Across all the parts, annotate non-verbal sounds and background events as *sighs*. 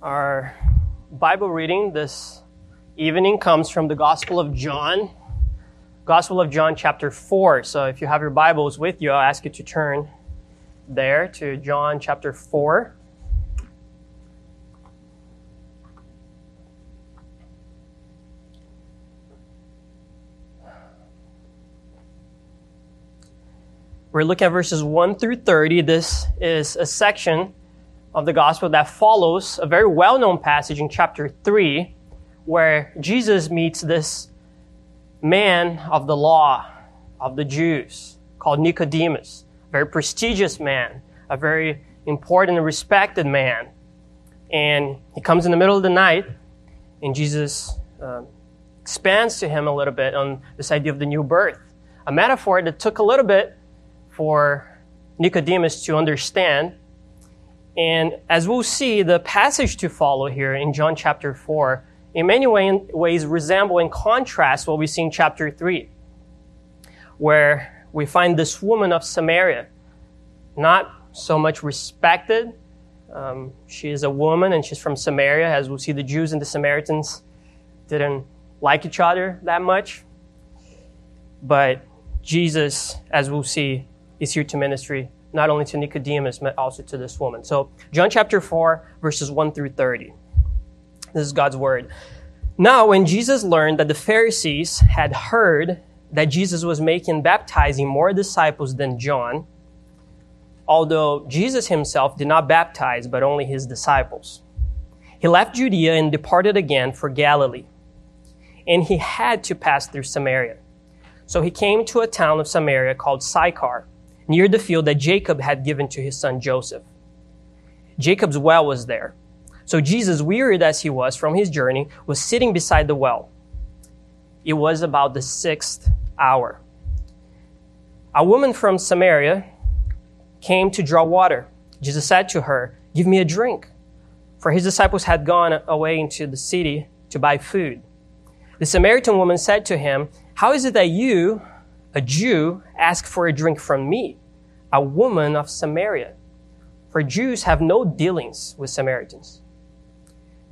Our Bible reading this evening comes from the Gospel of John, Gospel of John, chapter 4. So if you have your Bibles with you, I'll ask you to turn there to John chapter 4. We're looking at verses 1 through 30. This is a section of the gospel that follows a very well known passage in chapter 3, where Jesus meets this man of the law of the Jews called Nicodemus, a very prestigious man, a very important and respected man. And he comes in the middle of the night, and Jesus uh, expands to him a little bit on this idea of the new birth, a metaphor that took a little bit for Nicodemus to understand. And as we'll see, the passage to follow here in John chapter 4 in many ways resemble and contrast what we see in chapter 3, where we find this woman of Samaria, not so much respected. Um, she is a woman and she's from Samaria. As we'll see, the Jews and the Samaritans didn't like each other that much. But Jesus, as we'll see, is here to ministry not only to Nicodemus, but also to this woman. So, John chapter 4, verses 1 through 30. This is God's word. Now, when Jesus learned that the Pharisees had heard that Jesus was making baptizing more disciples than John, although Jesus himself did not baptize, but only his disciples, he left Judea and departed again for Galilee. And he had to pass through Samaria. So he came to a town of Samaria called Sychar near the field that Jacob had given to his son Joseph. Jacob's well was there. So Jesus, wearied as he was from his journey, was sitting beside the well. It was about the sixth hour. A woman from Samaria came to draw water. Jesus said to her, Give me a drink. For his disciples had gone away into the city to buy food. The Samaritan woman said to him, How is it that you, a Jew, ask for a drink from me, a woman of Samaria? For Jews have no dealings with Samaritans.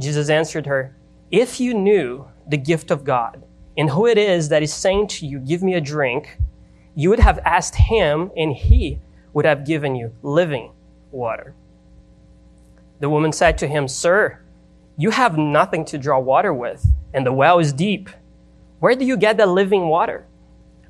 Jesus answered her, If you knew the gift of God and who it is that is saying to you, Give me a drink, you would have asked him, and he would have given you living water. The woman said to him, Sir, you have nothing to draw water with, and the well is deep. Where do you get that living water?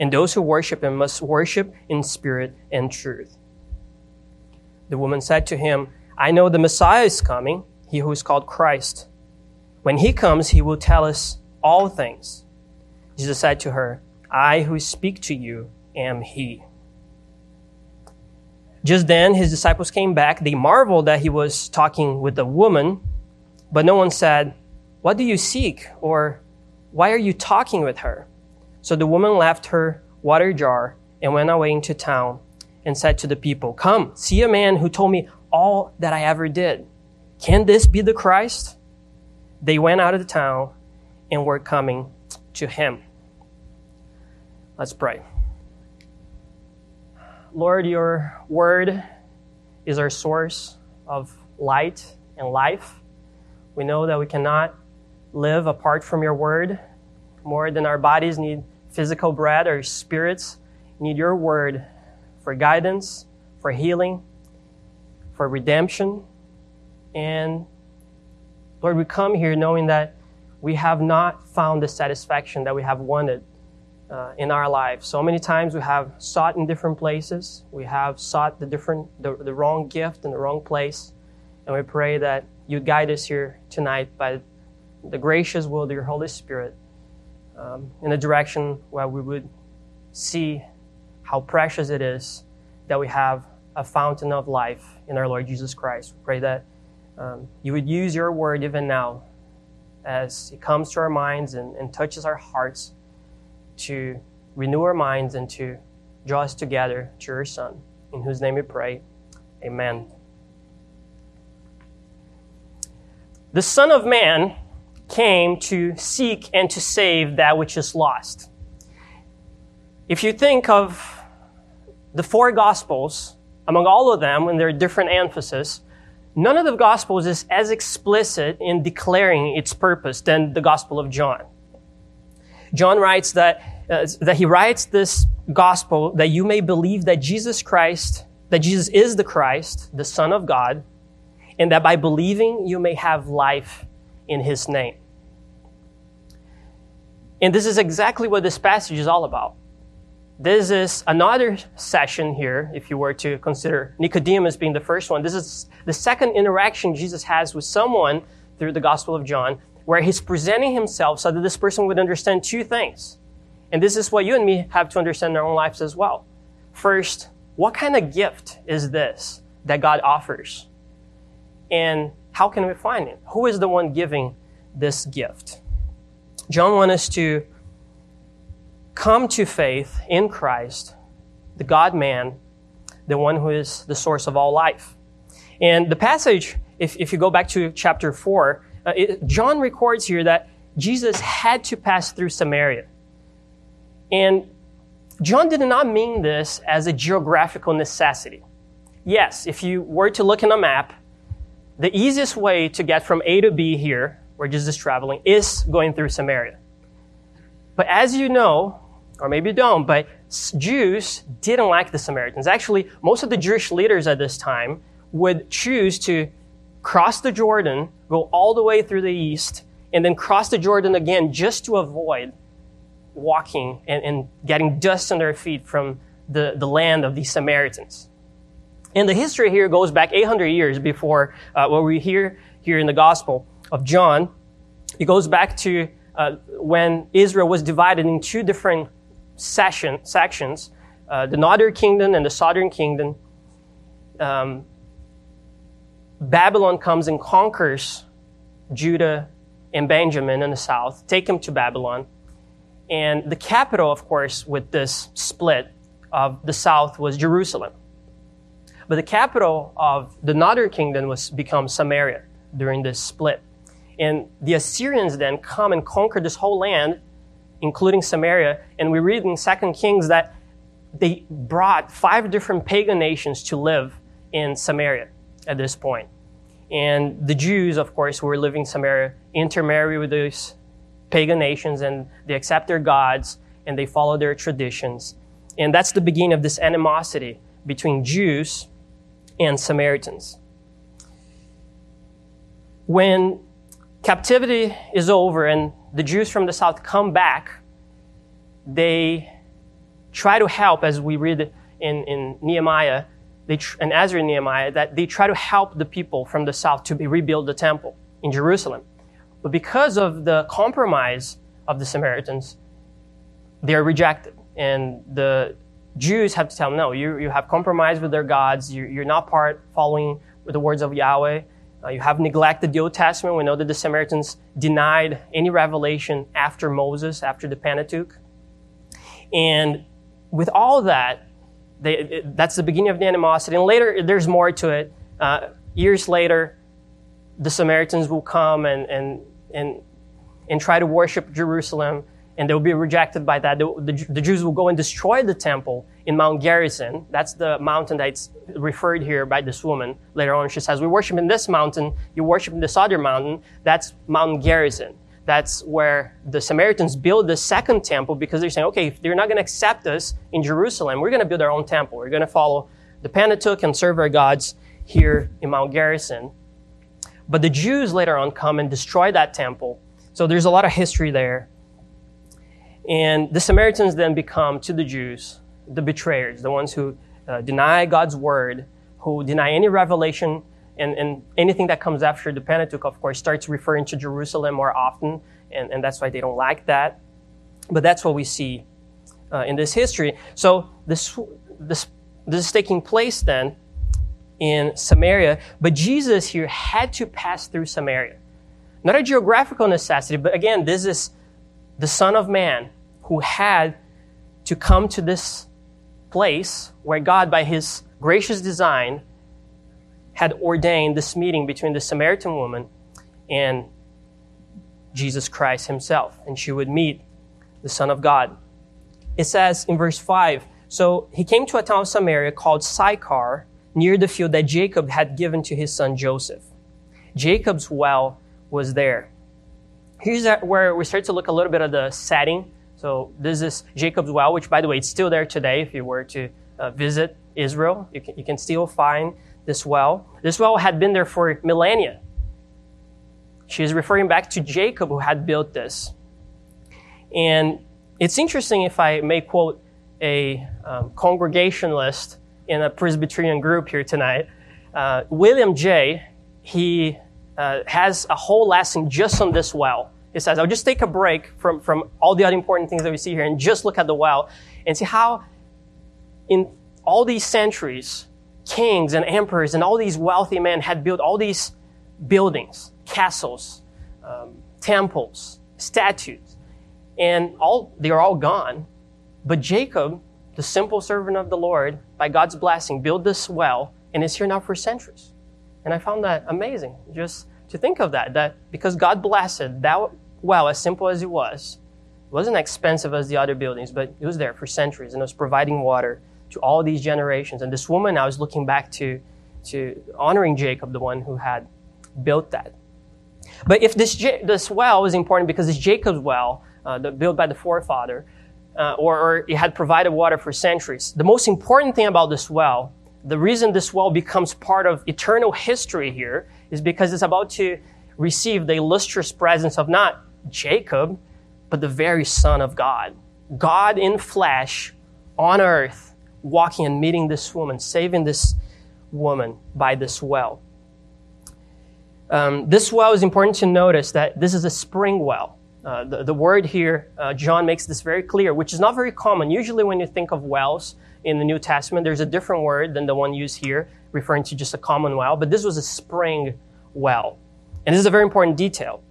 and those who worship him must worship in spirit and truth. The woman said to him, I know the Messiah is coming, he who is called Christ. When he comes, he will tell us all things. Jesus said to her, I who speak to you am he. Just then, his disciples came back. They marveled that he was talking with a woman, but no one said, What do you seek? or Why are you talking with her? So the woman left her water jar and went away into town and said to the people, Come, see a man who told me all that I ever did. Can this be the Christ? they went out of the town and were coming to him. Let's pray. Lord, your word is our source of light and life. We know that we cannot live apart from your word. More than our bodies need physical bread, our spirits need your word for guidance, for healing, for redemption. And Lord, we come here knowing that we have not found the satisfaction that we have wanted uh, in our lives. So many times we have sought in different places. We have sought the different, the, the wrong gift in the wrong place. And we pray that you guide us here tonight by the gracious will of your Holy Spirit um, in a direction where we would see how precious it is that we have a fountain of life in our Lord Jesus Christ. We pray that um, you would use your word even now as it comes to our minds and, and touches our hearts to renew our minds and to draw us together to your Son, in whose name we pray. Amen. The Son of Man came to seek and to save that which is lost. If you think of the four Gospels, among all of them, and their different emphasis, none of the Gospels is as explicit in declaring its purpose than the Gospel of John. John writes that, uh, that he writes this gospel that you may believe that Jesus Christ, that Jesus is the Christ, the Son of God, and that by believing you may have life in his name. And this is exactly what this passage is all about. This is another session here, if you were to consider Nicodemus being the first one. This is the second interaction Jesus has with someone through the Gospel of John where he's presenting himself so that this person would understand two things. And this is what you and me have to understand in our own lives as well. First, what kind of gift is this that God offers? And how can we find it? Who is the one giving this gift? John wants us to come to faith in Christ, the God man, the one who is the source of all life. And the passage, if, if you go back to chapter 4, uh, it, John records here that Jesus had to pass through Samaria. And John did not mean this as a geographical necessity. Yes, if you were to look in a map, the easiest way to get from A to B here, where Jesus is traveling, is going through Samaria. But as you know, or maybe you don't, but Jews didn't like the Samaritans. Actually, most of the Jewish leaders at this time would choose to cross the Jordan, go all the way through the east, and then cross the Jordan again just to avoid walking and, and getting dust on their feet from the, the land of the Samaritans. And the history here goes back 800 years before uh, what we hear here in the Gospel of John. It goes back to uh, when Israel was divided in two different session, sections uh, the northern kingdom and the southern kingdom. Um, Babylon comes and conquers Judah and Benjamin in the south, take them to Babylon. And the capital, of course, with this split of the south was Jerusalem. But the capital of the northern kingdom was become Samaria during this split. And the Assyrians then come and conquer this whole land, including Samaria. And we read in Second Kings that they brought five different pagan nations to live in Samaria at this point. And the Jews, of course, were living in Samaria, intermarry with these pagan nations and they accept their gods and they follow their traditions. And that's the beginning of this animosity between Jews and Samaritans. When captivity is over and the Jews from the south come back, they try to help, as we read in, in Nehemiah, tr- and Ezra and Nehemiah that they try to help the people from the south to rebuild the temple in Jerusalem. But because of the compromise of the Samaritans, they are rejected. And the Jews have to tell them, no, you, you have compromised with their gods. You, you're not part following the words of Yahweh. Uh, you have neglected the Old Testament. We know that the Samaritans denied any revelation after Moses, after the Pentateuch. And with all that, they, that's the beginning of the animosity. And later, there's more to it. Uh, years later, the Samaritans will come and, and and, and try to worship Jerusalem, and they'll be rejected by that. The, the, the, Jews will go and destroy the temple in Mount Gerizim. That's the mountain that's referred here by this woman. Later on, she says, We worship in this mountain, you worship in this other mountain. That's Mount Gerizim. That's where the Samaritans build the second temple because they're saying, okay, if they're not going to accept us in Jerusalem, we're going to build our own temple. We're going to follow the Pentateuch and serve our gods here in Mount Gerizim. But the Jews later on come and destroy that temple. So there's a lot of history there. And the Samaritans then become, to the Jews, the betrayers, the ones who uh, deny God's word, who deny any revelation, and, and anything that comes after the Pentateuch, of course, starts referring to Jerusalem more often, and, and that's why they don't like that. But that's what we see uh, in this history. So this, this, this is taking place then in Samaria, but Jesus here had to pass through Samaria. Not a geographical necessity, but again, this is the Son of Man who had to come to this place where God, by his gracious design, had ordained this meeting between the Samaritan woman and Jesus Christ himself, and she would meet the Son of God. It says in verse 5 So he came to a town of Samaria called Sychar near the field that Jacob had given to his son Joseph. Jacob's well was there. Here's where we start to look a little bit of the setting. So this is Jacob's well, which, by the way, it's still there today. If you were to uh, visit Israel, you can, you can still find this well. This well had been there for millennia. She is referring back to Jacob who had built this. And it's interesting if I may quote a um, congregationalist in a Presbyterian group here tonight. Uh, William Jay he uh, has a whole lesson just on this well. He says, I'll just take a break from, from all the other important things that we see here and just look at the well and see how in all these centuries, kings and emperors and all these wealthy men had built all these buildings, castles, um, temples, statues, and all they are all gone. But Jacob the simple servant of the Lord, by God's blessing, built this well and it's here now for centuries. And I found that amazing, just to think of that, that because God blessed that well, as simple as it was, it wasn't expensive as the other buildings, but it was there for centuries and it was providing water to all these generations. And this woman I was looking back to, to honoring Jacob, the one who had built that. But if this, this well is important because it's Jacob's well, uh, the, built by the forefather, uh, or, or it had provided water for centuries. The most important thing about this well, the reason this well becomes part of eternal history here, is because it's about to receive the illustrious presence of not Jacob, but the very Son of God. God in flesh on earth, walking and meeting this woman, saving this woman by this well. Um, this well is important to notice that this is a spring well. Uh, the, the, word here, uh, John makes this very clear, which is not very common. Usually, when you think of wells in the New Testament, there's a different word than the one used here, referring to just a common well, but this was a spring well. And this is a very important detail.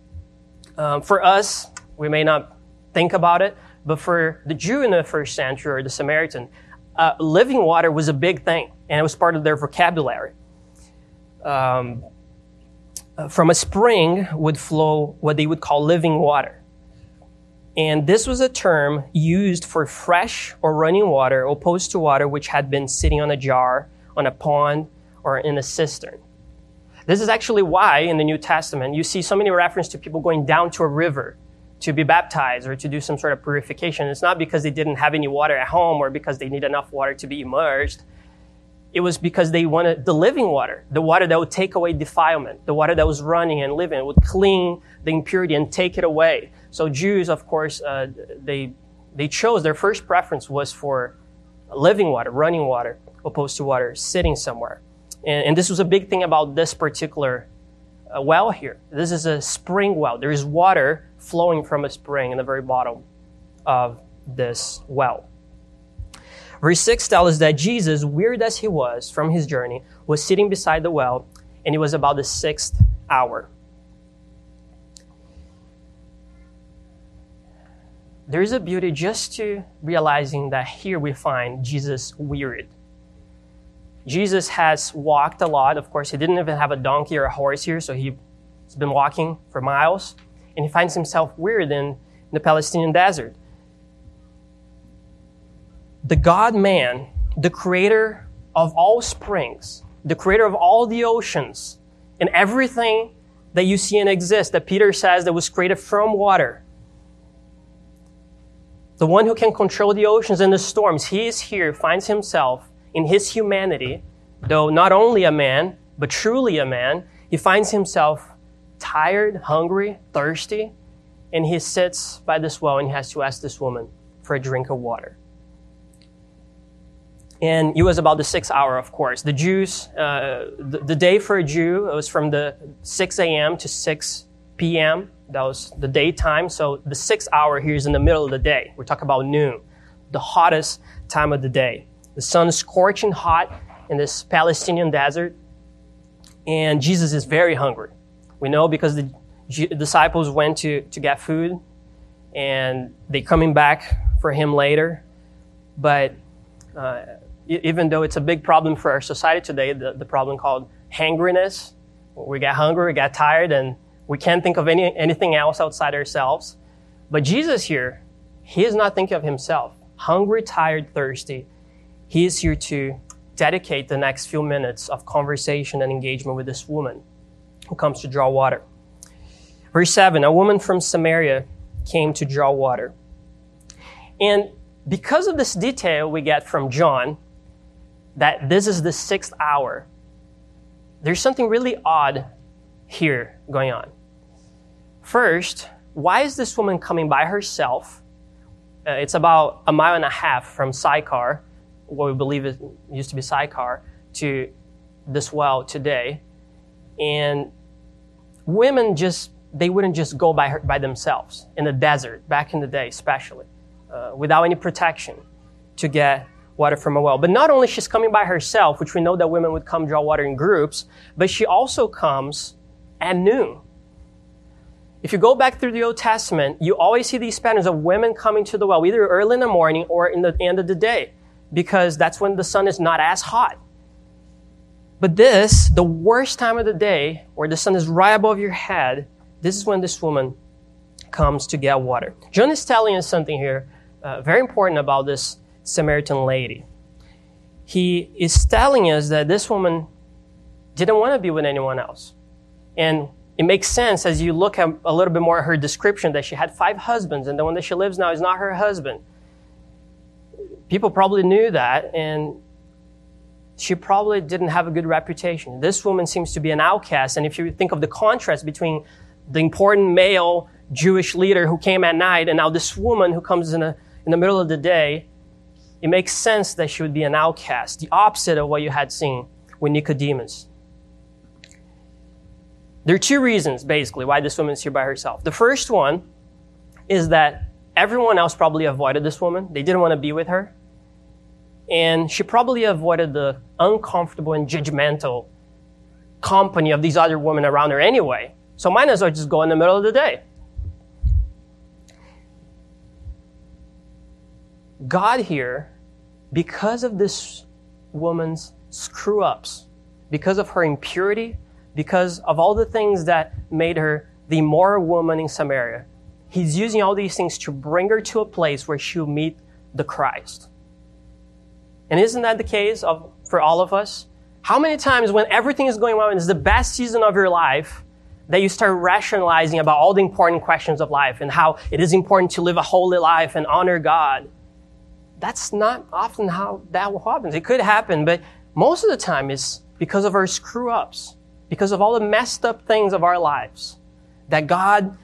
Um, for us, we may not think about it, but for the Jew in the first century or the Samaritan, uh, living water was a big thing, and it was part of their vocabulary. Um, uh, from a spring would flow what they would call living water. And this was a term used for fresh or running water opposed to water which had been sitting on a jar, on a pond, or in a cistern. This is actually why in the New Testament you see so many references to people going down to a river to be baptized or to do some sort of purification. It's not because they didn't have any water at home or because they need enough water to be immersed it was because they wanted the living water, the water that would take away defilement, the water that was running and living, would clean the impurity and take it away. So Jews, of course, uh, they they chose their first preference was for living water, running water, opposed to water sitting somewhere. And, and this was a big thing about this particular uh, well here. This is a spring well. There is water flowing from a spring in the very bottom of this well. Verse 6 tells us that Jesus, weird as he was from his journey, was sitting beside the well, and it was about the sixth hour. There is a beauty just to realizing that here we find Jesus wearied. Jesus has walked a lot. Of course, he didn't even have a donkey or a horse here, so he's been walking for miles. and he finds himself weird in, the Palestinian desert. The God man, the creator of all springs, the creator of all the oceans, and everything that you see and exist that Peter says that was created from water. The one who can control the oceans and the storms, he is here, finds himself in his humanity, though not only a man, but truly a man, he finds himself tired, hungry, thirsty, and he sits by this well and he has to ask this woman for a drink of water. And it was about the sixth hour, of course. The Jews, uh, the, the, day for a Jew, was from the 6 a.m. to 6 p.m. That was the daytime. So the sixth hour here is in the middle of the day. We're talking about noon, the hottest time of the day. The sun is scorching hot in this Palestinian desert. And Jesus is very hungry. We know because the disciples went to, to get food and they're coming back for him later. But uh, even though it's a big problem for our society today, the, the problem called hangriness, we get hungry, we get tired, and we can't think of any, anything else outside ourselves. But Jesus here, he is not thinking of himself. Hungry, tired, thirsty. He is here to dedicate the next few minutes of conversation and engagement with this woman who comes to draw water. Verse 7 A woman from Samaria came to draw water. And because of this detail we get from John, that this is the sixth hour, there's something really odd here going on. First, why is this woman coming by herself? Uh, it's about a mile and a half from Sychar, what we believe it used to be Sychar, to this well today. And women just, they wouldn't just go by, her, by themselves in the desert, back in the day especially, uh, without any protection to get water from a well. But not only she's coming by herself, which we know that women would come draw water in groups, but she also comes at noon if you go back through the Old Testament, you always see these patterns of women coming to the well, either early in the morning or in the end of the day, because that's when the sun is not as hot. But this, the worst time of the day, where the sun is right above your head, this is when this woman comes to get water. John is telling us something here uh, very important about this Samaritan lady. He is telling us that this woman didn't want to be with anyone else. And it makes sense as you look at a little bit more at her description that she had five husbands and the one that she lives now is not her husband. People probably knew that and she probably didn't have a good reputation. This woman seems to be an outcast. And if you think of the contrast between the important male Jewish leader who came at night and now this woman who comes in, a, in the middle of the day, it makes sense that she would be an outcast, the opposite of what you had seen with Nicodemus. There are two reasons, basically, why this woman is here by herself. The first one is that everyone else probably avoided this woman. They didn't want to be with her. And she probably avoided the uncomfortable and judgmental company of these other women around her anyway. So might as well just go in the middle of the day. God here, because of this woman's screw ups, because of her impurity, because of all the things that made her the immoral woman in Samaria. He's using all these things to bring her to a place where she'll meet the Christ. And isn't that the case of, for all of us? How many times when everything is going well and it's the best season of your life, that you start rationalizing about all the important questions of life and how it is important to live a holy life and honor God. That's not often how that happens. It could happen, but most of the time it's because of our screw ups because of all the messed up things of our lives, that God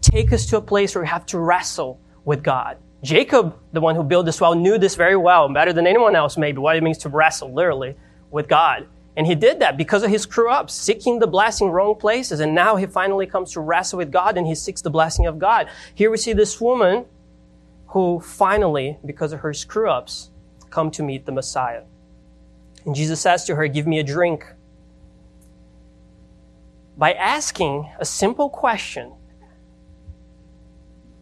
take us to a place where we have to wrestle with God. Jacob, the one who built this well, knew this very well, better than anyone else, maybe, what it means to wrestle, literally, with God. And he did that because of his screw ups, seeking the blessing wrong places. And now he finally comes to wrestle with God and he seeks the blessing of God. Here we see this woman who finally, because of her screw ups, come to meet the Messiah. And Jesus says to her, Give me a drink by asking a simple question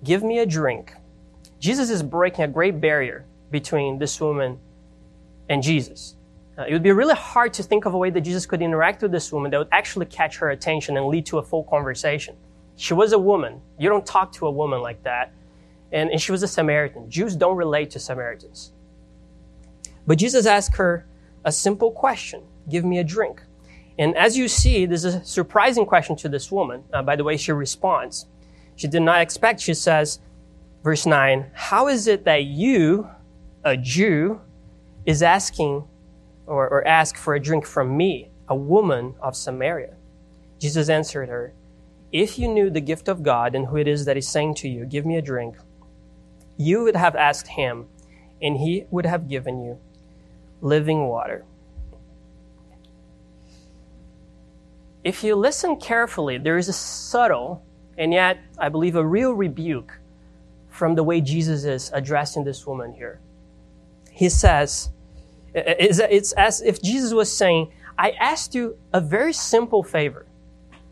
Give me a drink. Jesus is breaking a great barrier between this woman and Jesus. Uh, it would be really hard to think of a way that Jesus could interact with this woman that would actually catch her attention and lead to a full conversation. She was a woman. You don't talk to a woman like that. And, and she was a Samaritan. Jews don't relate to Samaritans. But Jesus asked her a simple question Give me a drink. And as you see, this is a surprising question to this woman uh, by the way she responds. She did not expect, she says, verse 9, How is it that you, a Jew, is asking or, or ask for a drink from me, a woman of Samaria? Jesus answered her, If you knew the gift of God and who it is that is saying to you, Give me a drink, you would have asked him, and he would have given you living water. If you listen carefully, there is a subtle and yet I believe a real rebuke from the way Jesus is addressing this woman here. He says, it's as if Jesus was saying, I asked you a very simple favor.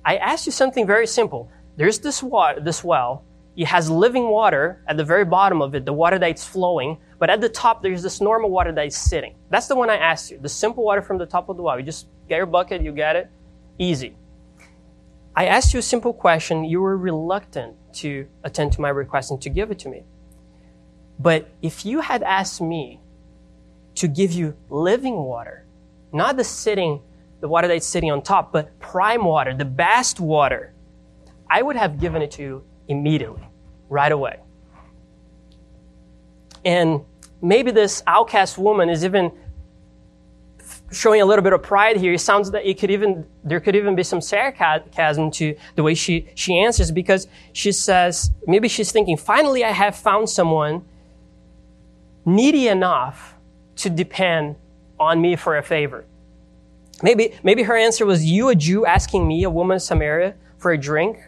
I asked you something very simple. There's this water, this well. It has living water at the very bottom of it, the water that's flowing. But at the top, there's this normal water that is sitting. That's the one I asked you. The simple water from the top of the well. You just get your bucket, you get it. Easy. I asked you a simple question. You were reluctant to attend to my request and to give it to me. But if you had asked me to give you living water, not the sitting, the water that's sitting on top, but prime water, the best water, I would have given it to you immediately, right away. And maybe this outcast woman is even showing a little bit of pride here. It sounds that it could even there could even be some sarcasm to the way she she answers because she says maybe she's thinking, finally, I have found someone needy enough to depend on me for a favor. Maybe maybe her answer was, "You, a Jew, asking me, a woman of Samaria, for a drink."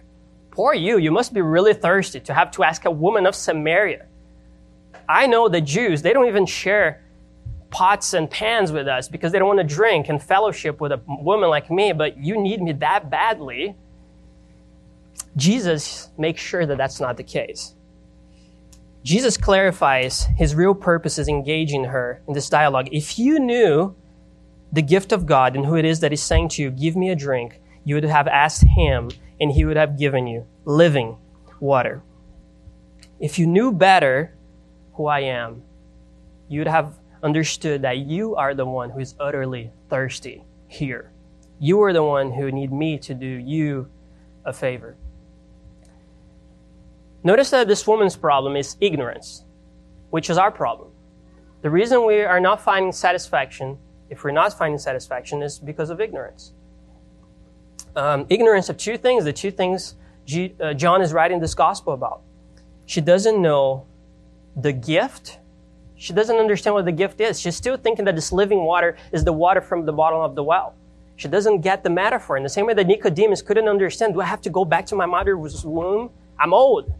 Poor you! You must be really thirsty to have to ask a woman of Samaria. I know the Jews; they don't even share pots and pans with us because they don't want to drink and fellowship with a woman like me, but you need me that badly. Jesus makes sure that that's not the case. Jesus clarifies his real purpose is engaging her in this dialogue. If you knew the gift of God and who it is that is saying to you, Give me a drink, you would have asked him and he would have given you living water. If you knew better who I am, you would have understood that you are the one who is utterly thirsty here. You are the one who need me to do you a favor. Notice that this woman's problem is ignorance, which is our problem. The reason we are not finding satisfaction, if we're not finding satisfaction, is because of ignorance. Um, ignorance of two things, the two things G, uh, John is writing this gospel about. She doesn't know the gift she doesn't understand what the gift is. She's still thinking that this living water is the water from the bottom of the well. She doesn't get the metaphor. In the same way that Nicodemus couldn't understand, do I have to go back to my mother's womb? I'm old.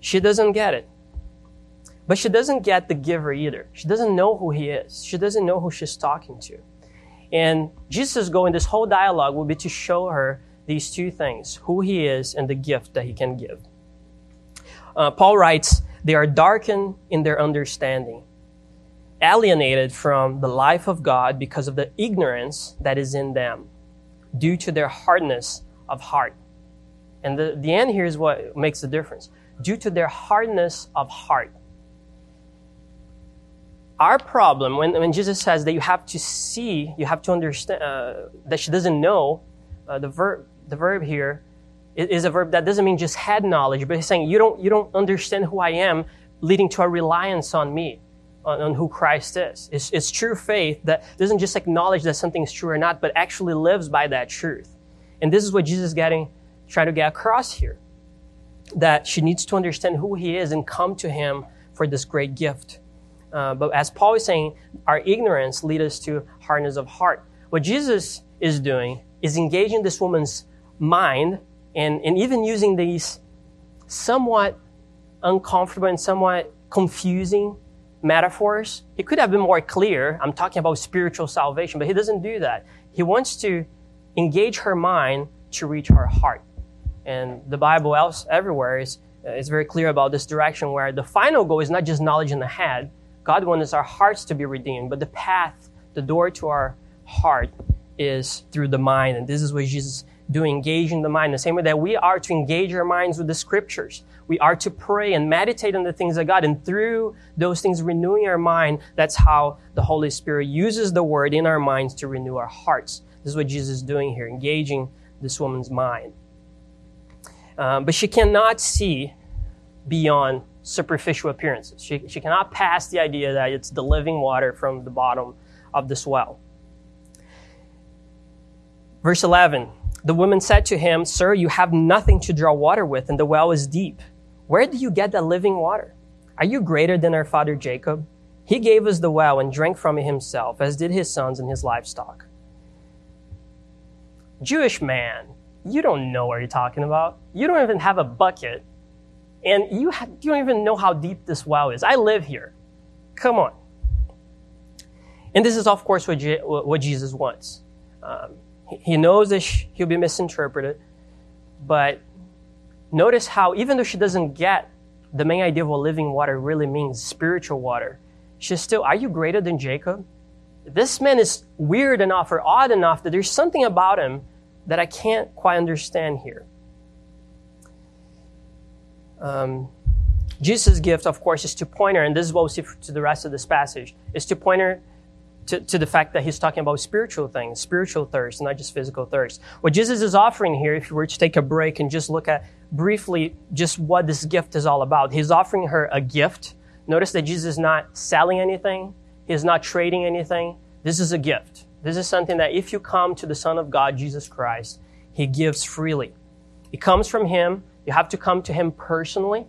She doesn't get it. But she doesn't get the giver either. She doesn't know who he is. She doesn't know who she's talking to. And Jesus' goal in this whole dialogue will be to show her these two things who he is and the gift that he can give. Uh, Paul writes, they are darkened in their understanding, alienated from the life of God because of the ignorance that is in them, due to their hardness of heart. And the, the end here is what makes the difference. Due to their hardness of heart. Our problem, when, when Jesus says that you have to see, you have to understand, uh, that she doesn't know, uh, the, verb, the verb here is a verb that doesn't mean just head knowledge, but he's saying you don't, you don't understand who I am, leading to a reliance on me, on, on who Christ is. It's, it's true faith that doesn't just acknowledge that something is true or not, but actually lives by that truth. And this is what Jesus is getting, trying to get across here. That she needs to understand who he is and come to him for this great gift. Uh, but as Paul is saying, our ignorance leads us to hardness of heart. What Jesus is doing is engaging this woman's mind and, and even using these somewhat uncomfortable and somewhat confusing metaphors. He could have been more clear. I'm talking about spiritual salvation, but he doesn't do that. He wants to engage her mind to reach her heart. And the Bible else everywhere is, is very clear about this direction where the final goal is not just knowledge in the head. God wants our hearts to be redeemed, but the path, the door to our heart is through the mind. And this is what Jesus do engage in the mind, the same way that we are to engage our minds with the scriptures. We are to pray and meditate on the things of God, and through those things renewing our mind, that's how the Holy Spirit uses the word in our minds to renew our hearts. This is what Jesus is doing here, engaging this woman's mind. Um, but she cannot see beyond superficial appearances. She, she cannot pass the idea that it's the living water from the bottom of this well. Verse 11 The woman said to him, Sir, you have nothing to draw water with, and the well is deep. Where do you get that living water? Are you greater than our father Jacob? He gave us the well and drank from it himself, as did his sons and his livestock. Jewish man, you don't know what you're talking about. You don't even have a bucket, and you, ha- you don't even know how deep this well is. I live here. Come on. And this is, of course, what, Je- what Jesus wants. Um, he knows that he'll be misinterpreted, but notice how, even though she doesn't get the main idea of what living water really means, spiritual water, she's still, are you greater than Jacob? This man is weird enough or odd enough that there's something about him that I can't quite understand here. Um, Jesus' gift, of course, is to point her, and this is what we see to the rest of this passage, is to point her to, to the fact that he's talking about spiritual things, spiritual thirst, not just physical thirst. What Jesus is offering here, if you were to take a break and just look at briefly just what this gift is all about, he's offering her a gift. Notice that Jesus is not selling anything, he is not trading anything. This is a gift. This is something that if you come to the Son of God, Jesus Christ, he gives freely. It comes from him. You have to come to him personally.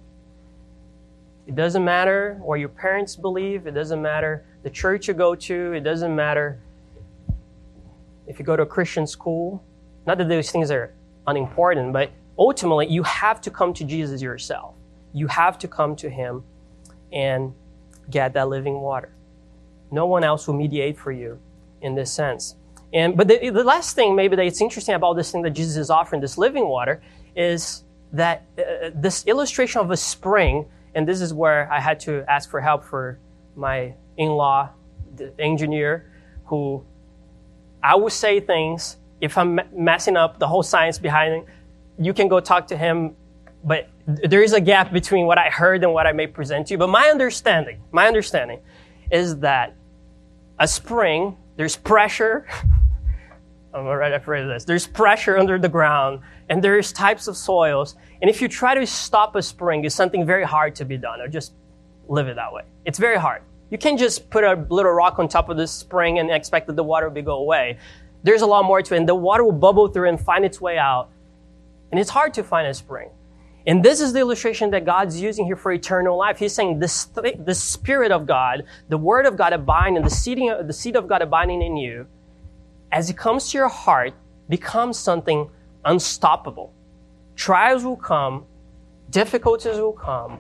It doesn't matter what your parents believe. It doesn't matter the church you go to. It doesn't matter if you go to a Christian school. Not that those things are unimportant, but ultimately you have to come to Jesus yourself. You have to come to him and get that living water. No one else will mediate for you in this sense. And but the, the last thing maybe that it's interesting about this thing that Jesus is offering, this living water, is that uh, this illustration of a spring and this is where I had to ask for help for my in-law, the engineer, who I would say things. If I'm messing up the whole science behind it, you can go talk to him. But there is a gap between what I heard and what I may present to you. But my understanding, my understanding, is that a spring, there's pressure. *laughs* I'm already afraid of this. There's pressure under the ground, and there's types of soils. And if you try to stop a spring, it's something very hard to be done, or just live it that way. It's very hard. You can't just put a little rock on top of this spring and expect that the water will go away. There's a lot more to it, and the water will bubble through and find its way out. And it's hard to find a spring. And this is the illustration that God's using here for eternal life. He's saying this, the Spirit of God, the Word of God abiding, the seed, the seed of God abiding in you, as it comes to your heart, becomes something unstoppable. Trials will come, difficulties will come,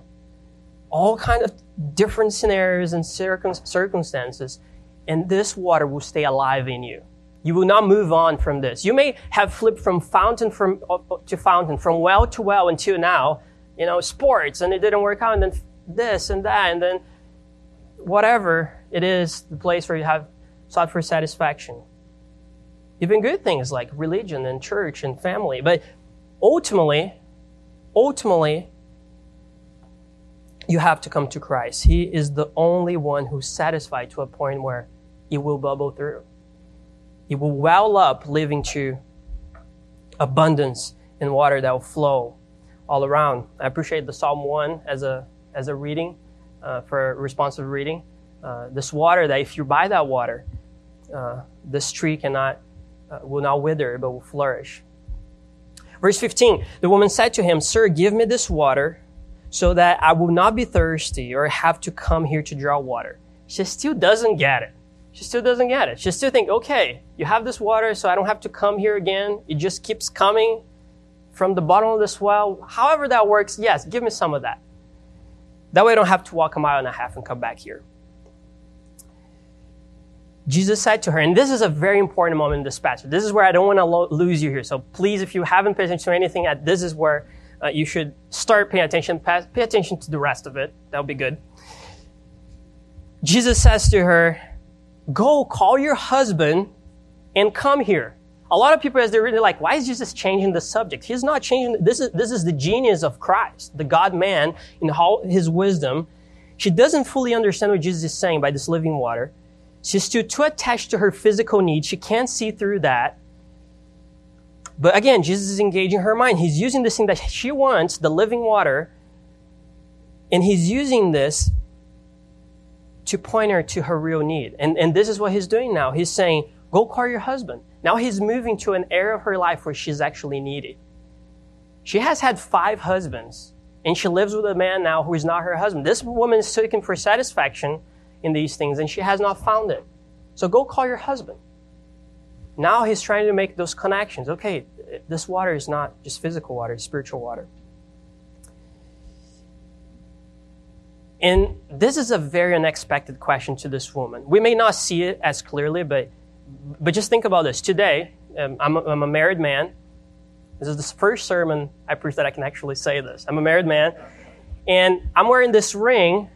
all kind of different scenarios and circumstances, and this water will stay alive in you. You will not move on from this. You may have flipped from fountain from, uh, uh, to fountain, from well to well until now, you know, sports, and it didn't work out, and then this and that, and then whatever it is, the place where you have sought for satisfaction even good things like religion and church and family. But ultimately, ultimately, you have to come to Christ. He is the only one who's satisfied to a point where it will bubble through. It will well up, leading to abundance in water that will flow all around. I appreciate the Psalm 1 as a, as a reading, uh, for responsive reading. Uh, this water, that if you buy that water, uh, this tree cannot uh, will not wither, but will flourish. Verse 15 The woman said to him, Sir, give me this water so that I will not be thirsty or have to come here to draw water. She still doesn't get it. She still doesn't get it. She still think, okay, you have this water, so I don't have to come here again. It just keeps coming from the bottom of this well. However that works, yes, give me some of that. That way I don't have to walk a mile and a half and come back here. Jesus said to her, and this is a very important moment in this passage. This is where I don't want to lo- lose you here. So please, if you haven't paid attention to anything, this is where uh, you should start paying attention. Pay attention to the rest of it. That would be good. Jesus says to her, Go call your husband and come here. a lot of people, as they're really like, why is Jesus changing the subject? He's not changing. This is, this is the genius of Christ, the God man in how his wisdom. She doesn't fully understand what Jesus is saying by this living water. She's too, too attached to her physical needs. She can't see through that. But again, Jesus is engaging her mind. He's using this thing that she wants, the living water, and he's using this to point her to her real need. And, and this is what he's doing now. He's saying, go call your husband. Now he's moving to an area of her life where she's actually needed. She has had five husbands, and she lives with a man now who is not her husband. This woman is seeking for satisfaction in these things, and she has not found it. So go call your husband. Now he's trying to make those connections. Okay, this water is not just physical water, it's spiritual water. And this is a very unexpected question to this woman. We may not see it as clearly, but, but just think about this. Today, um, I'm, a, I'm a married man. This is the first sermon I preach that I can actually say this. I'm a married man, and I'm wearing this ring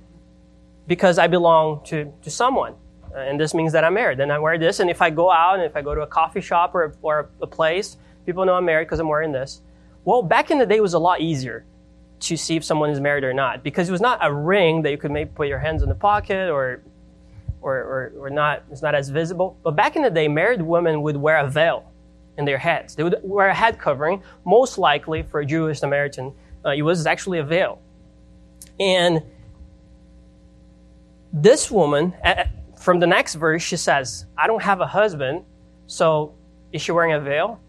because I belong to, to someone. Uh, and this means that I'm married. And I wear this, and if I go out and if I go to a coffee shop or, or a place, people know I'm married because I'm wearing this. Well, back in the day, it was a lot easier to see if someone is married or not because it was not a ring that you could maybe put your hands in the pocket or or, or, or not it's not as visible but back in the day married women would wear a veil in their heads they would wear a head covering most likely for a jewish american uh, it was actually a veil and this woman from the next verse she says i don't have a husband so is she wearing a veil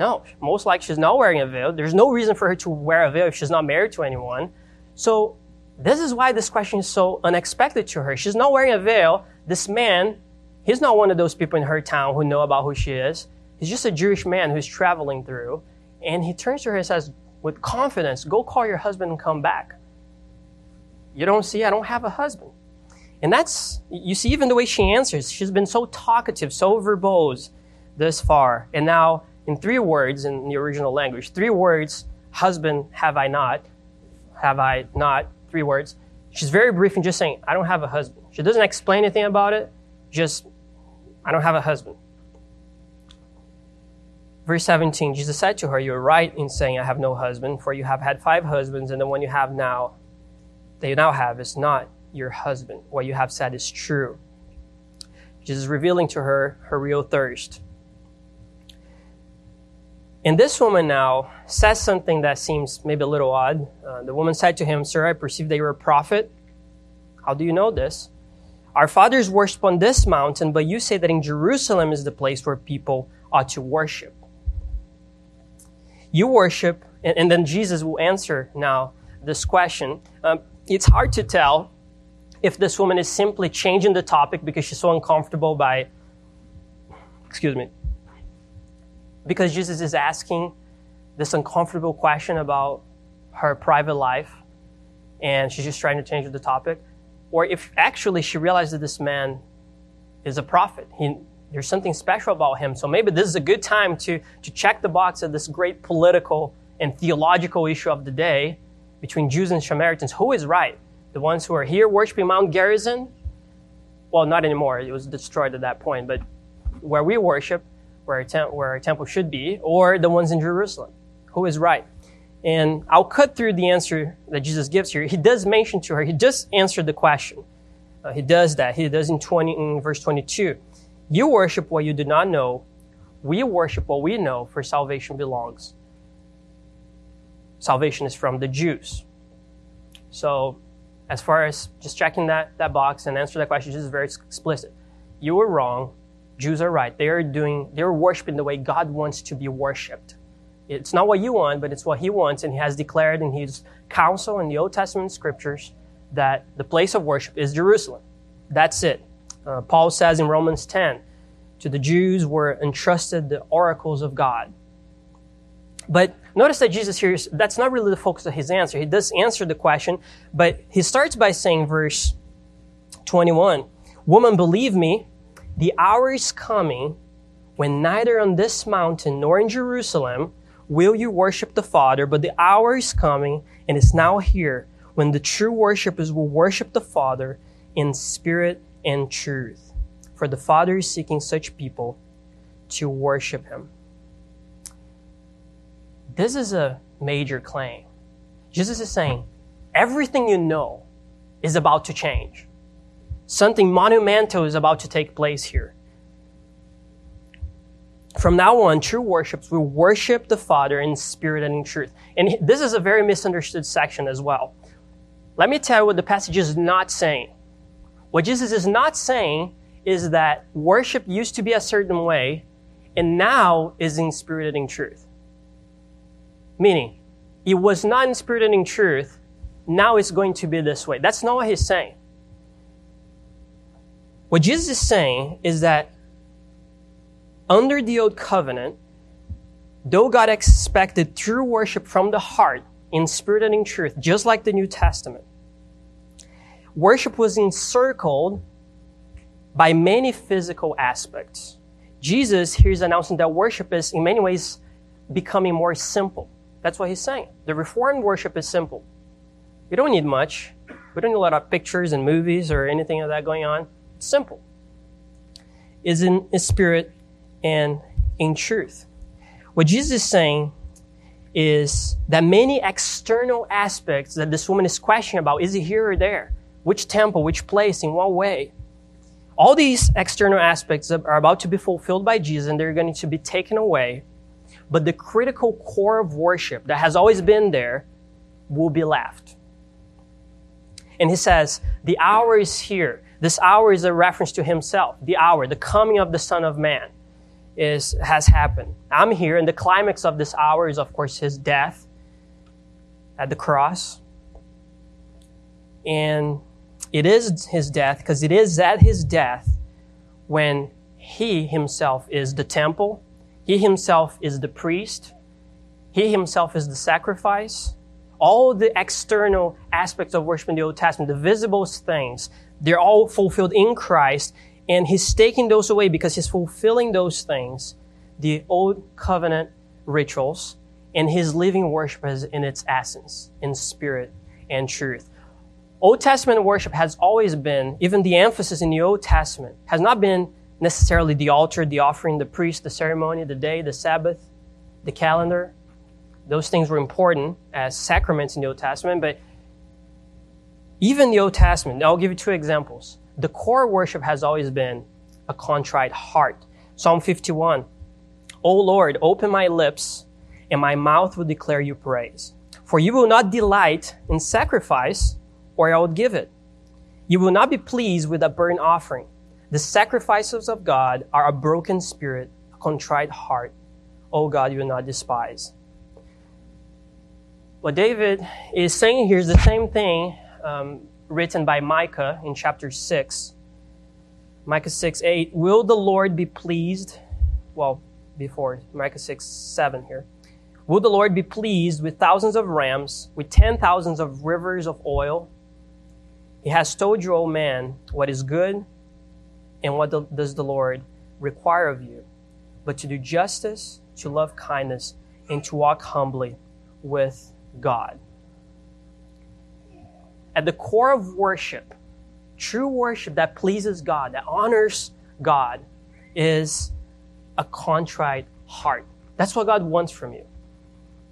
no, most likely she's not wearing a veil. There's no reason for her to wear a veil if she's not married to anyone. So this is why this question is so unexpected to her. She's not wearing a veil. This man, he's not one of those people in her town who know about who she is. He's just a Jewish man who's traveling through. And he turns to her and says, with confidence, go call your husband and come back. You don't see, I don't have a husband. And that's, you see, even the way she answers, she's been so talkative, so verbose this far. And now in three words in the original language. Three words, husband have I not, have I not, three words. She's very brief in just saying, I don't have a husband. She doesn't explain anything about it, just, I don't have a husband. Verse 17, Jesus said to her, You're right in saying, I have no husband, for you have had five husbands, and the one you have now, that you now have, is not your husband. What you have said is true. Jesus is revealing to her her real thirst. And this woman now says something that seems maybe a little odd. Uh, the woman said to him, Sir, I perceive that you're a prophet. How do you know this? Our fathers worship on this mountain, but you say that in Jerusalem is the place where people ought to worship. You worship, and, and then Jesus will answer now this question. Um, it's hard to tell if this woman is simply changing the topic because she's so uncomfortable by, excuse me, because Jesus is asking this uncomfortable question about her private life and she's just trying to change the topic. Or if actually she realizes that this man is a prophet, he, there's something special about him. So maybe this is a good time to, to check the box of this great political and theological issue of the day between Jews and Samaritans. Who is right? The ones who are here worshiping Mount Gerizim? Well, not anymore. It was destroyed at that point. But where we worship, where a, where a temple should be, or the ones in Jerusalem? Who is right? And I'll cut through the answer that Jesus gives here. He does mention to her, he just answered the question. Uh, he does that. He does in 20, in verse 22. You worship what you do not know. We worship what we know, for salvation belongs. Salvation is from the Jews. So, as far as just checking that, that box and answer that question, Jesus is very explicit. You were wrong. Jews are right. They are doing, they're worshiping the way God wants to be worshiped. It's not what you want, but it's what He wants, and He has declared in His counsel in the Old Testament scriptures that the place of worship is Jerusalem. That's it. Uh, Paul says in Romans 10, to the Jews were entrusted the oracles of God. But notice that Jesus here, that's not really the focus of his answer. He does answer the question, but he starts by saying, verse 21, Woman, believe me, the hour is coming when neither on this mountain nor in Jerusalem will you worship the Father, but the hour is coming and is now here when the true worshippers will worship the Father in spirit and truth. For the Father is seeking such people to worship Him. This is a major claim. Jesus is saying, everything you know is about to change. Something monumental is about to take place here. From now on, true worship will worship the Father in spirit and in truth. And this is a very misunderstood section as well. Let me tell you what the passage is not saying. What Jesus is not saying is that worship used to be a certain way and now is in spirit and in truth. Meaning, it was not in spirit and in truth, now it's going to be this way. That's not what he's saying. What Jesus is saying is that under the old covenant, though God expected true worship from the heart in spirit and in truth, just like the New Testament, worship was encircled by many physical aspects. Jesus here is announcing that worship is, in many ways, becoming more simple. That's what he's saying. The Reformed worship is simple. We don't need much. We don't need a lot of pictures and movies or anything of that going on. It's simple. Is in, in spirit and in truth. What Jesus is saying is that many external aspects that this woman is questioning about, is it here or there? Which temple, which place, in what way? All these external aspects are about to be fulfilled by Jesus and they're going to be taken away. But the critical core of worship that has always been there will be left. And he says, the hour is here. This hour is a reference to himself. The hour, the coming of the Son of Man is, has happened. I'm here, and the climax of this hour is, of course, his death at the cross. And it is his death because it is at his death when he himself is the temple, he himself is the priest, he himself is the sacrifice. All the external aspects of worship in the Old Testament, the visible things, they're all fulfilled in Christ, and he's taking those away because he's fulfilling those things, the Old Covenant rituals, and his living worship in its essence, in spirit and truth. Old Testament worship has always been, even the emphasis in the Old Testament, has not been necessarily the altar, the offering, the priest, the ceremony, the day, the Sabbath, the calendar. Those things were important as sacraments in the Old Testament, but even the Old Testament, I'll give you two examples. The core worship has always been a contrite heart. Psalm 51 O Lord, open my lips, and my mouth will declare your praise. For you will not delight in sacrifice or I would give it. You will not be pleased with a burnt offering. The sacrifices of God are a broken spirit, a contrite heart. Oh God, you will not despise. What David is saying here is the same thing um, written by Micah in chapter 6. Micah 6 8. Will the Lord be pleased? Well, before Micah 6 7 here. Will the Lord be pleased with thousands of rams, with ten thousands of rivers of oil? He has told you, O man, what is good and what does the Lord require of you, but to do justice, to love kindness, and to walk humbly with God. At the core of worship, true worship that pleases God, that honors God, is a contrite heart. That's what God wants from you.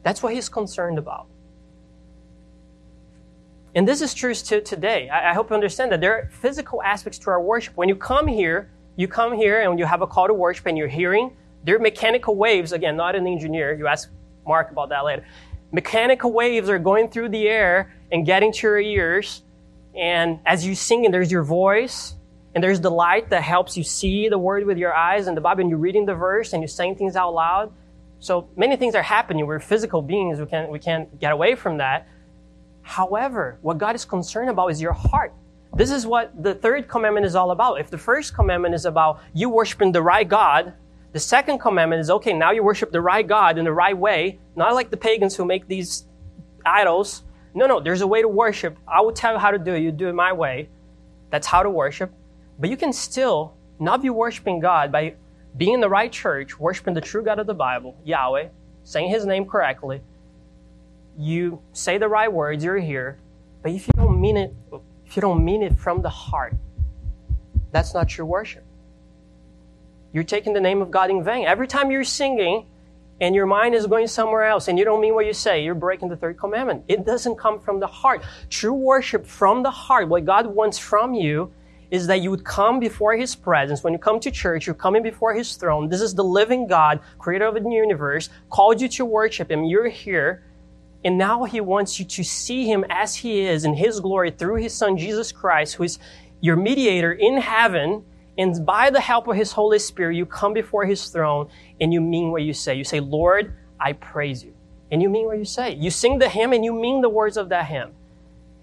That's what He's concerned about. And this is true to today. I, I hope you understand that there are physical aspects to our worship. When you come here, you come here and you have a call to worship and you're hearing, there are mechanical waves. Again, not an engineer. You ask Mark about that later. Mechanical waves are going through the air and getting to your ears. And as you sing, and there's your voice, and there's the light that helps you see the word with your eyes and the Bible, and you're reading the verse and you're saying things out loud. So many things are happening. We're physical beings. We can't, we can't get away from that. However, what God is concerned about is your heart. This is what the third commandment is all about. If the first commandment is about you worshiping the right God, the second commandment is okay, now you worship the right God in the right way, not like the pagans who make these idols. No, no, there's a way to worship. I will tell you how to do it. You do it my way. That's how to worship. But you can still not be worshiping God by being in the right church, worshiping the true God of the Bible, Yahweh, saying his name correctly, you say the right words, you're here, but if you don't mean it, if you don't mean it from the heart, that's not true worship. you're taking the name of God in vain. Every time you're singing and your mind is going somewhere else and you don't mean what you say, you're breaking the third commandment. It doesn't come from the heart. True worship from the heart, what God wants from you is that you would come before His presence. When you come to church, you're coming before His throne. This is the living God, creator of the universe, called you to worship Him. You're here. And now He wants you to see Him as He is in His glory through His Son, Jesus Christ, who is your mediator in heaven. And by the help of His Holy Spirit, you come before His throne and you mean what you say. You say, Lord, I praise you. And you mean what you say. You sing the hymn and you mean the words of that hymn.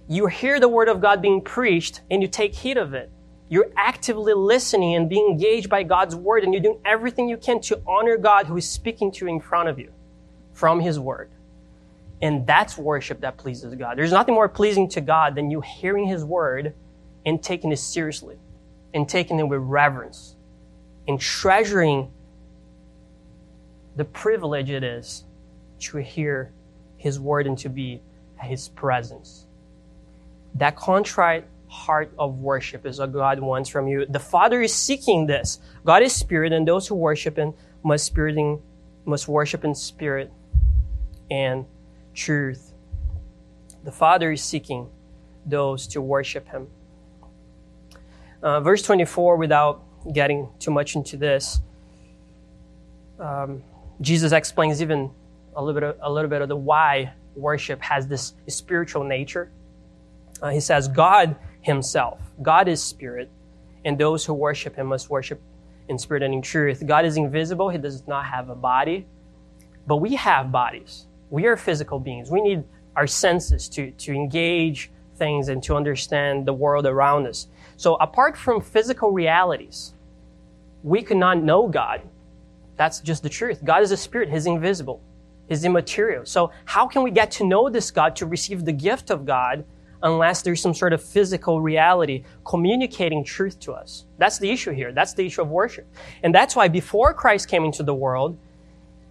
You hear the word of God being preached and you take heed of it. You're actively listening and being engaged by God's word, and you're doing everything you can to honor God who is speaking to you in front of you from his word. And that's worship that pleases God. There's nothing more pleasing to God than you hearing his word and taking it seriously and taking it with reverence and treasuring the privilege it is to hear his word and to be at his presence. That contrite heart of worship is what God wants from you. The Father is seeking this. God is spirit, and those who worship Him must, must worship in spirit and truth. The Father is seeking those to worship Him. Uh, verse 24, without getting too much into this, um, Jesus explains even a little bit of, a little bit of the why worship has this spiritual nature. Uh, he says, God himself. God is spirit, and those who worship him must worship in spirit and in truth. God is invisible, he does not have a body, but we have bodies. We are physical beings. We need our senses to, to engage things and to understand the world around us. So, apart from physical realities, we cannot know God. That's just the truth. God is a spirit, He's invisible, He's immaterial. So, how can we get to know this God, to receive the gift of God, unless there's some sort of physical reality communicating truth to us. That's the issue here. That's the issue of worship. And that's why before Christ came into the world,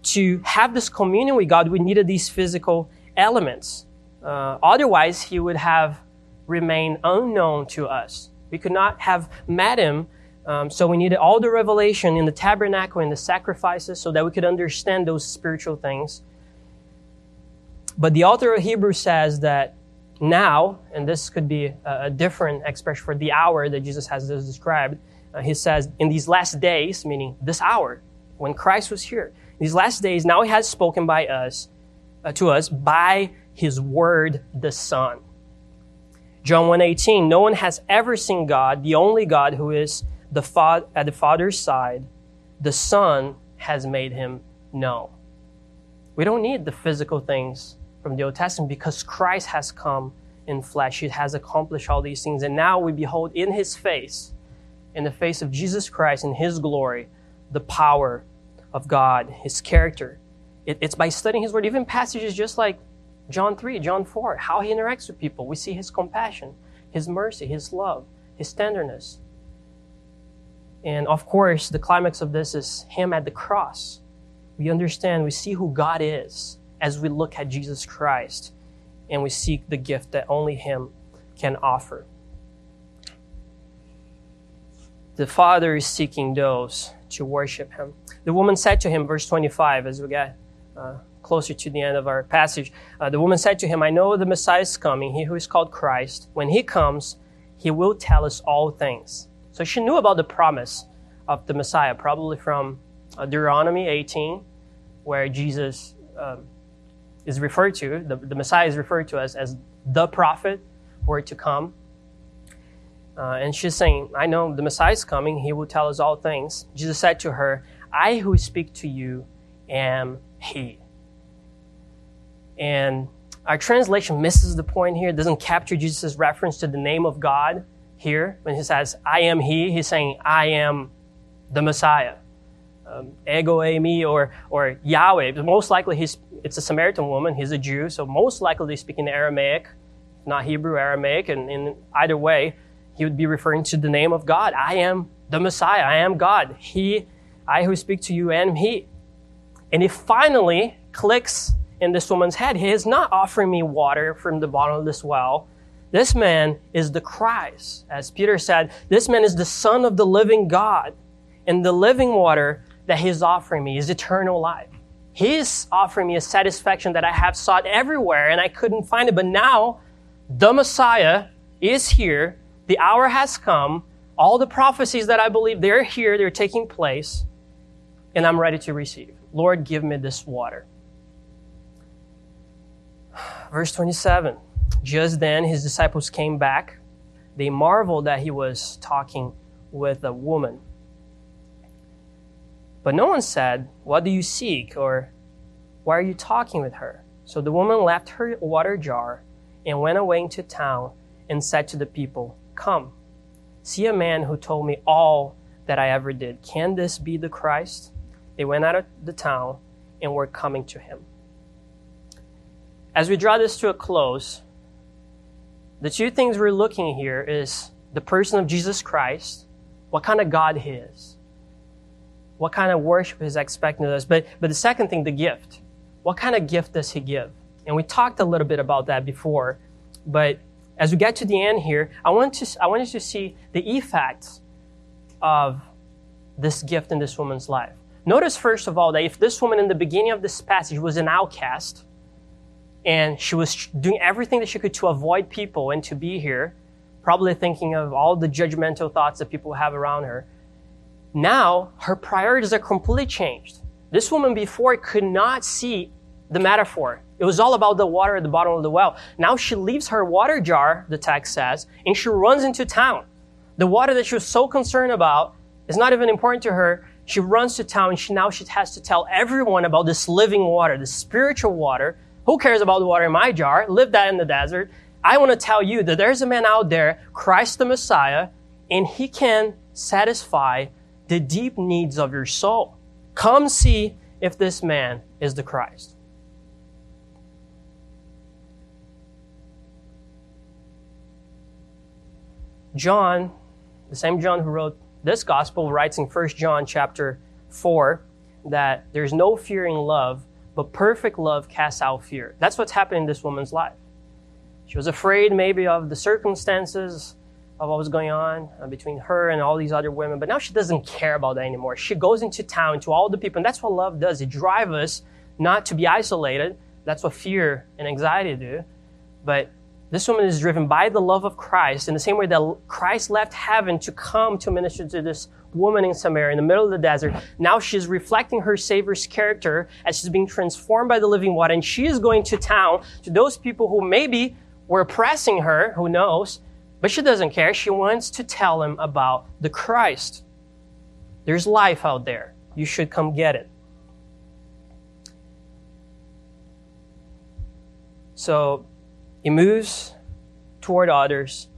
to have this communion with God, we needed these physical elements. Uh, otherwise, he would have remained unknown to us. We could not have met him. Um, so we needed all the revelation in the tabernacle and the sacrifices so that we could understand those spiritual things. But the author of Hebrews says that now, and this could be a, different expression for the hour that Jesus has described, uh, he says, in these last days, meaning this hour, when Christ was here, these last days, now he has spoken by us, uh, to us by his word, the Son. John 1.18, no one has ever seen God, the only God who is the fa- at the Father's side. The Son has made him known. We don't need the physical things from the Old Testament because Christ has come in flesh. He has accomplished all these things. And now we behold in his face, in the face of Jesus Christ in his glory, the power of God, his character. It, it's by studying his word, even passages just like John 3, John 4, how he interacts with people. We see his compassion, his mercy, his love, his tenderness. And of course, the climax of this is him at the cross. We understand, we see who God is as we look at Jesus Christ and we seek the gift that only Him can offer. The Father is seeking those to worship Him. The woman said to him, verse 25, as we get uh, closer to the end of our passage, uh, the woman said to him, I know the Messiah is coming, he who is called Christ. When he comes, he will tell us all things. So she knew about the promise of the Messiah, probably from uh, Deuteronomy 18, where Jesus um, is referred to, the, the Messiah is referred to as, as the prophet who to come. Uh, and she's saying, I know the Messiah is coming. He will tell us all things. Jesus said to her, I who speak to you am he. And our translation misses the point here. Doesn't capture Jesus' reference to the name of God here. When he says, I am he, he's saying, I am the Messiah. Um, ego eimi or, or Yahweh. Most likely he's it's a Samaritan woman. He's a Jew, so most likely they speak in Aramaic, not Hebrew, Aramaic. And in either way, he would be referring to the name of God. I am the Messiah. I am God. He, I who speak to you am He. And it finally clicks in this woman's head. He is not offering me water from the bottom of this well. This man is the Christ. As Peter said, this man is the Son of the living God. And the living water that He's offering me is eternal life. He's offering me a satisfaction that I have sought everywhere and I couldn't find it. But now, the Messiah is here. The hour has come. All the prophecies that I believe, they're here, they're taking place, and I'm ready to receive. Lord, give me this water. Verse 27 Just then his disciples came back. They marveled that he was talking with a woman. But no one said, What do you seek? or Why are you talking with her? So the woman left her water jar and went away into town and said to the people, Come, see a man who told me all that I ever did. Can this be the Christ? They went out of the town and were coming to him. As we draw this to a close, the two things we're looking here is the person of Jesus Christ, what kind of God he is, what kind of worship he's expecting of us. But, but the second thing, the gift. What kind of gift does he give? And we talked a little bit about that before, but as we get to the end here, I want, to, I want you to see the effects of this gift in this woman's life. Notice, first of all, that if this woman in the beginning of this passage was an outcast, and she was doing everything that she could to avoid people and to be here, probably thinking of all the judgmental thoughts that people have around her. Now, her priorities are completely changed. This woman before could not see the metaphor. It was all about the water at the bottom of the well. Now she leaves her water jar, the text says, and she runs into town. The water that she was so concerned about is not even important to her. She runs to town and she now she has to tell everyone about this living water, the spiritual water. Who cares about the water in my jar? Live that in the desert. I want to tell you that there's a man out there, Christ the Messiah, and he can satisfy the deep needs of your soul. Come see if this man is the Christ. John, the same John who wrote this gospel, writes in 1 John chapter 4 that there's no fear in love, but perfect love casts out fear. That's what's happening in this woman's life. She was afraid maybe of the circumstances of what was going on uh, between her and all these other women, but now she doesn't care about that anymore. She goes into town to all the people, and that's what love does. It drives us not to be isolated. That's what fear and anxiety do. But this woman is driven by the love of Christ in the same way that Christ left heaven to come to minister to this woman in Samaria in the middle of the desert. Now she's reflecting her Savior's character as she's being transformed by the living water. And she is going to town to those people who maybe were oppressing her, who knows, but she doesn't care. She wants to tell them about the Christ. There's life out there. You should come get it. So he moves toward others.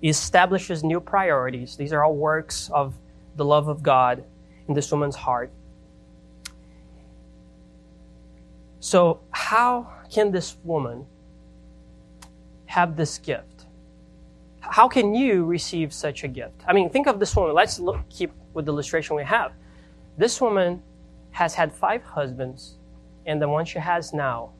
He establishes new priorities. These are all works of the love of God in this woman's heart. So, how can this woman have this gift? How can you receive such a gift? I mean, think of this woman. Let's look, keep with the illustration we have. This woman has had five husbands, and the one she has now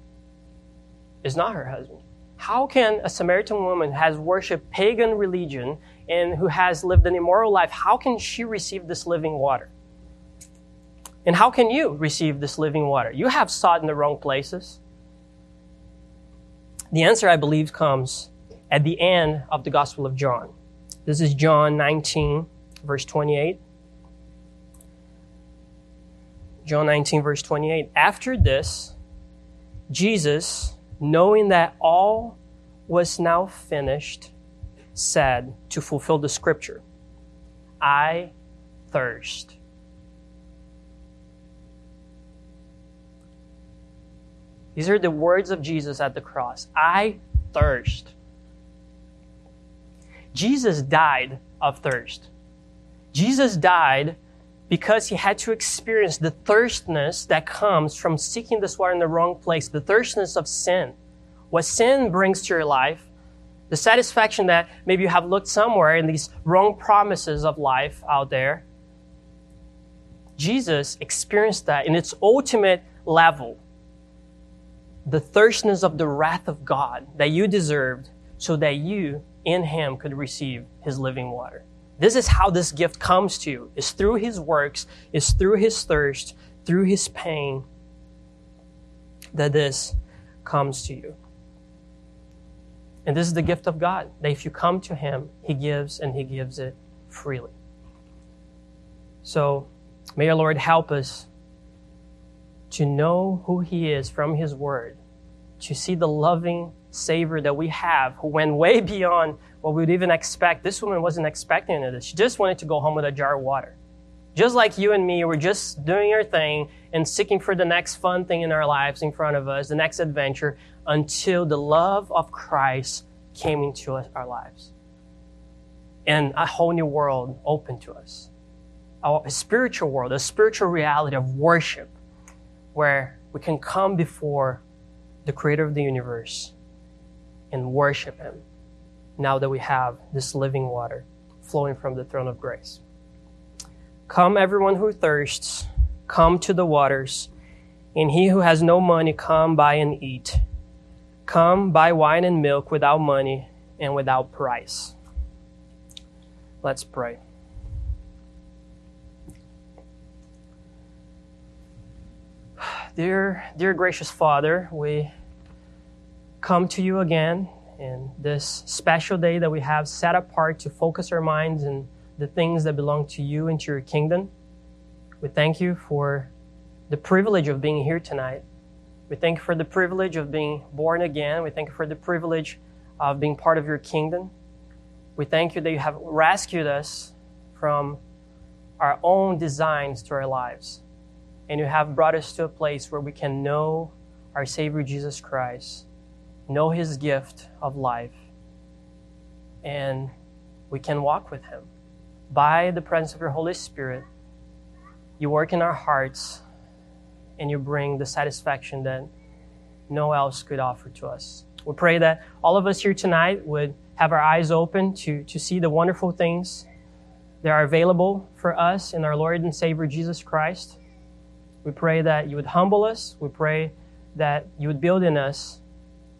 is not her husband how can a Samaritan woman who has worshiped pagan religion and who has lived an immoral life, how can she receive this living water? And how can you receive this living water? You have sought in the wrong places. The answer, I believe, comes at the end of the Gospel of John. This is John 19, verse 28. John 19, verse 28. After this, Jesus knowing that all was now finished, said to fulfill the scripture, I thirst. These are the words of Jesus at the cross. I thirst. Jesus died of thirst. Jesus died because he had to experience the thirstness that comes from seeking this water in the wrong place, the thirstness of sin. What sin brings to your life, the satisfaction that maybe you have looked somewhere in these wrong promises of life out there. Jesus experienced that in its ultimate level. The thirstiness of the wrath of God that you deserved so that you in him could receive his living water. This is how this gift comes to you. It's through his works, it's through his thirst, through his pain that this comes to you. And this is the gift of God that if you come to him, he gives and he gives it freely. So may our Lord help us to know who he is from his word, to see the loving Savior that we have who went way *laughs* beyond what we would even expect. This woman wasn't expecting this. She just wanted to go home with a jar of water. Just like you and me, we're just doing our thing and seeking for the next fun thing in our lives in front of us, the next adventure, until the love of Christ came into our lives. And a whole new world opened to us. A spiritual world, a spiritual reality of worship, where we can come before the creator of the universe and worship him now that we have this living water flowing from the throne of grace. Come, everyone who thirsts, come to the waters, and he who has no money, come buy and eat. Come buy wine and milk without money and without price. Let's pray. *sighs* Dear, dear gracious Father, we come to you again in this special day that we have set apart to focus our minds and the things that belong to you and to your kingdom. We thank you for the privilege of being here tonight. We thank you for the privilege of being born again. We thank you for the privilege of being part of your kingdom. We thank you that you have rescued us from our own designs to our lives. And you have brought us to a place where we can know our Savior Jesus Christ know His gift of life, and we can walk with Him. By the presence of your Holy Spirit, you work in our hearts and you bring the satisfaction that no else could offer to us. We pray that all of us here tonight would have our eyes open to, to see the wonderful things that are available for us in our Lord and Savior Jesus Christ. We pray that you would humble us. We pray that you would build in us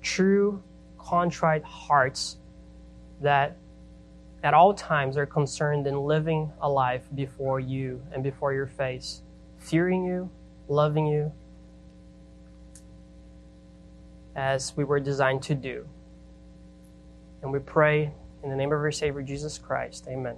true, contrite hearts that at all times are concerned in living a life before you and before your face, fearing you, loving you, as we were designed to do. And we pray in the name of our Savior Jesus Christ. Amen.